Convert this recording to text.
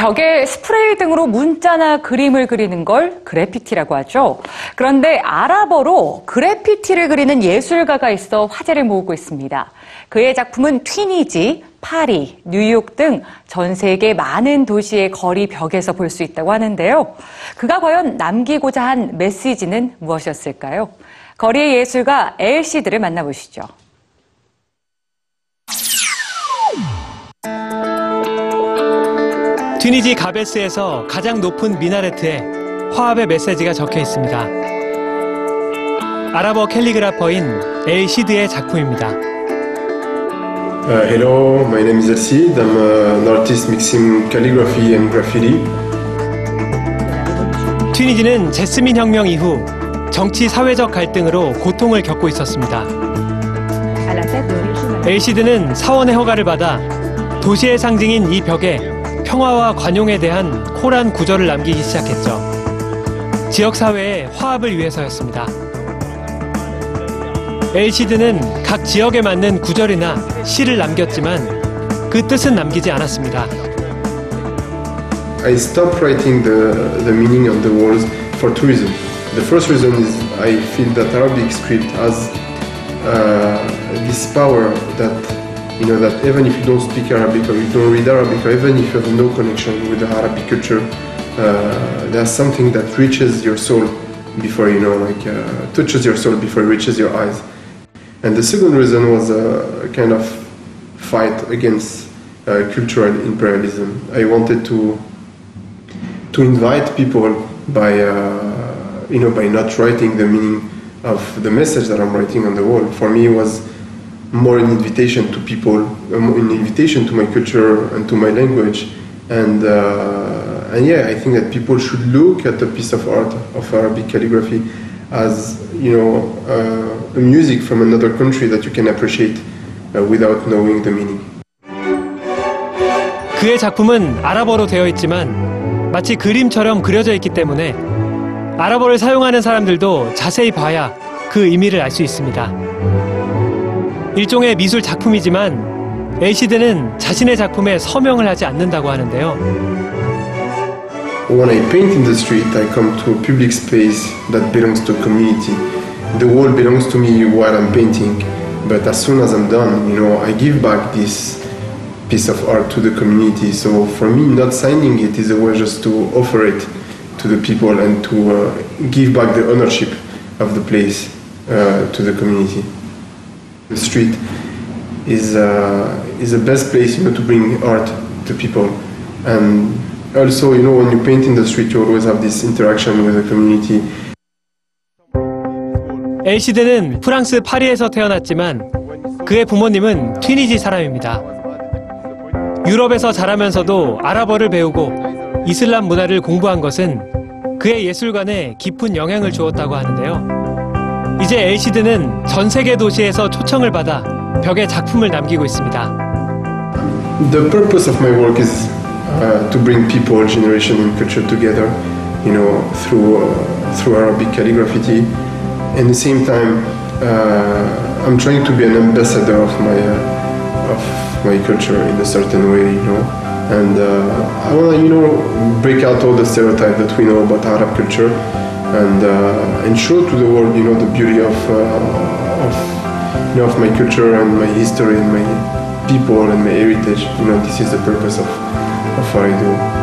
벽에 스프레이 등으로 문자나 그림을 그리는 걸 그래피티라고 하죠. 그런데 아랍어로 그래피티를 그리는 예술가가 있어 화제를 모으고 있습니다. 그의 작품은 튀니지, 파리, 뉴욕 등 전 세계 많은 도시의 거리 벽에서 볼 수 있다고 하는데요. 그가 과연 남기고자 한 메시지는 무엇이었을까요? 거리의 예술가 엘시드를 만나보시죠. 튀니지 가베스에서 가장 높은 미나레트에 화합의 메시지가 적혀 있습니다. 아랍어 캘리그라퍼인 엘 시드의 작품입니다. Uh, hello, my name is El Cid. I'm an artist mixing calligraphy and graffiti. 튀니지는 제스민 혁명 이후 정치 사회적 갈등으로 고통을 겪고 있었습니다. 엘시드는 사원의 허가를 받아 도시의 상징인 이 벽에 평화와 관용에 대한 코란 구절을 남기기 시작했죠. 지역 사회의 화합을 위해서였습니다. 엘시드는 각 지역에 맞는 구절이나 시를 남겼지만 그 뜻은 남기지 않았습니다. I stopped writing the, the meaning on the walls for two reasons. The first reason is I feel that Arabic script has uh, this power that you know that even if you don't speak Arabic or you don't read Arabic or even if you have no connection with the Arabic culture, uh, there's something that reaches your soul before you know like uh, touches your soul before it reaches your eyes. And the second reason was a kind of fight against uh, cultural imperialism. I wanted to to invite people by uh, you know by not writing the meaning of the message that I'm writing on the wall. For me, it was more an invitation to people, um, an invitation to my culture and to my language, and uh, and yeah, I think that people should look at a piece of art of Arabic calligraphy as you know uh, music from another country that you can appreciate uh, without knowing the meaning. 그의 작품은 아랍어로 되어 있지만 마치 그림처럼 그려져 있기 때문에 아랍어를 사용하는 사람들도 자세히 봐야 그 의미를 알 수 있습니다. 일종의 미술 작품이지만 엘시드는 자신의 작품에 서명을 하지 않는다고 하는데요. When I paint in the street, I come to a public space that belongs to a community. The wall belongs to me while I'm painting, but as soon as I'm done, you know, I give back this piece of art to the community. So for me, not signing it is a way just to offer it to the people and to uh, give back the ownership of the place uh, to the community. The street is uh, is the best place, you know, to bring art to people, and also, you know, when you paint in the street, you always have this interaction with the community. 엘시드는 프랑스 파리에서 태어났지만 그의 부모님은 튀니지 사람입니다. 유럽에서 자라면서도 아랍어를 배우고 이슬람 문화를 공부한 것은 그의 예술관에 깊은 영향을 주었다고 하는데요. 이제 엘시드는 전 세계 도시에서 초청을 받아 벽에 작품을 남기고 있습니다. The purpose of my work is uh, to bring people, generation, and culture together, you know, through uh, through Arabic calligraphy. At the same time, uh, I'm trying to be an ambassador of my uh, of my culture in a certain way, you know. And uh, I want to, you know, break out all the stereotypes that we know about Arab culture, and uh, and show to the world, you know, the beauty of uh, of you know of my culture and my history and my people and my heritage. You know, this is the purpose of of what I do.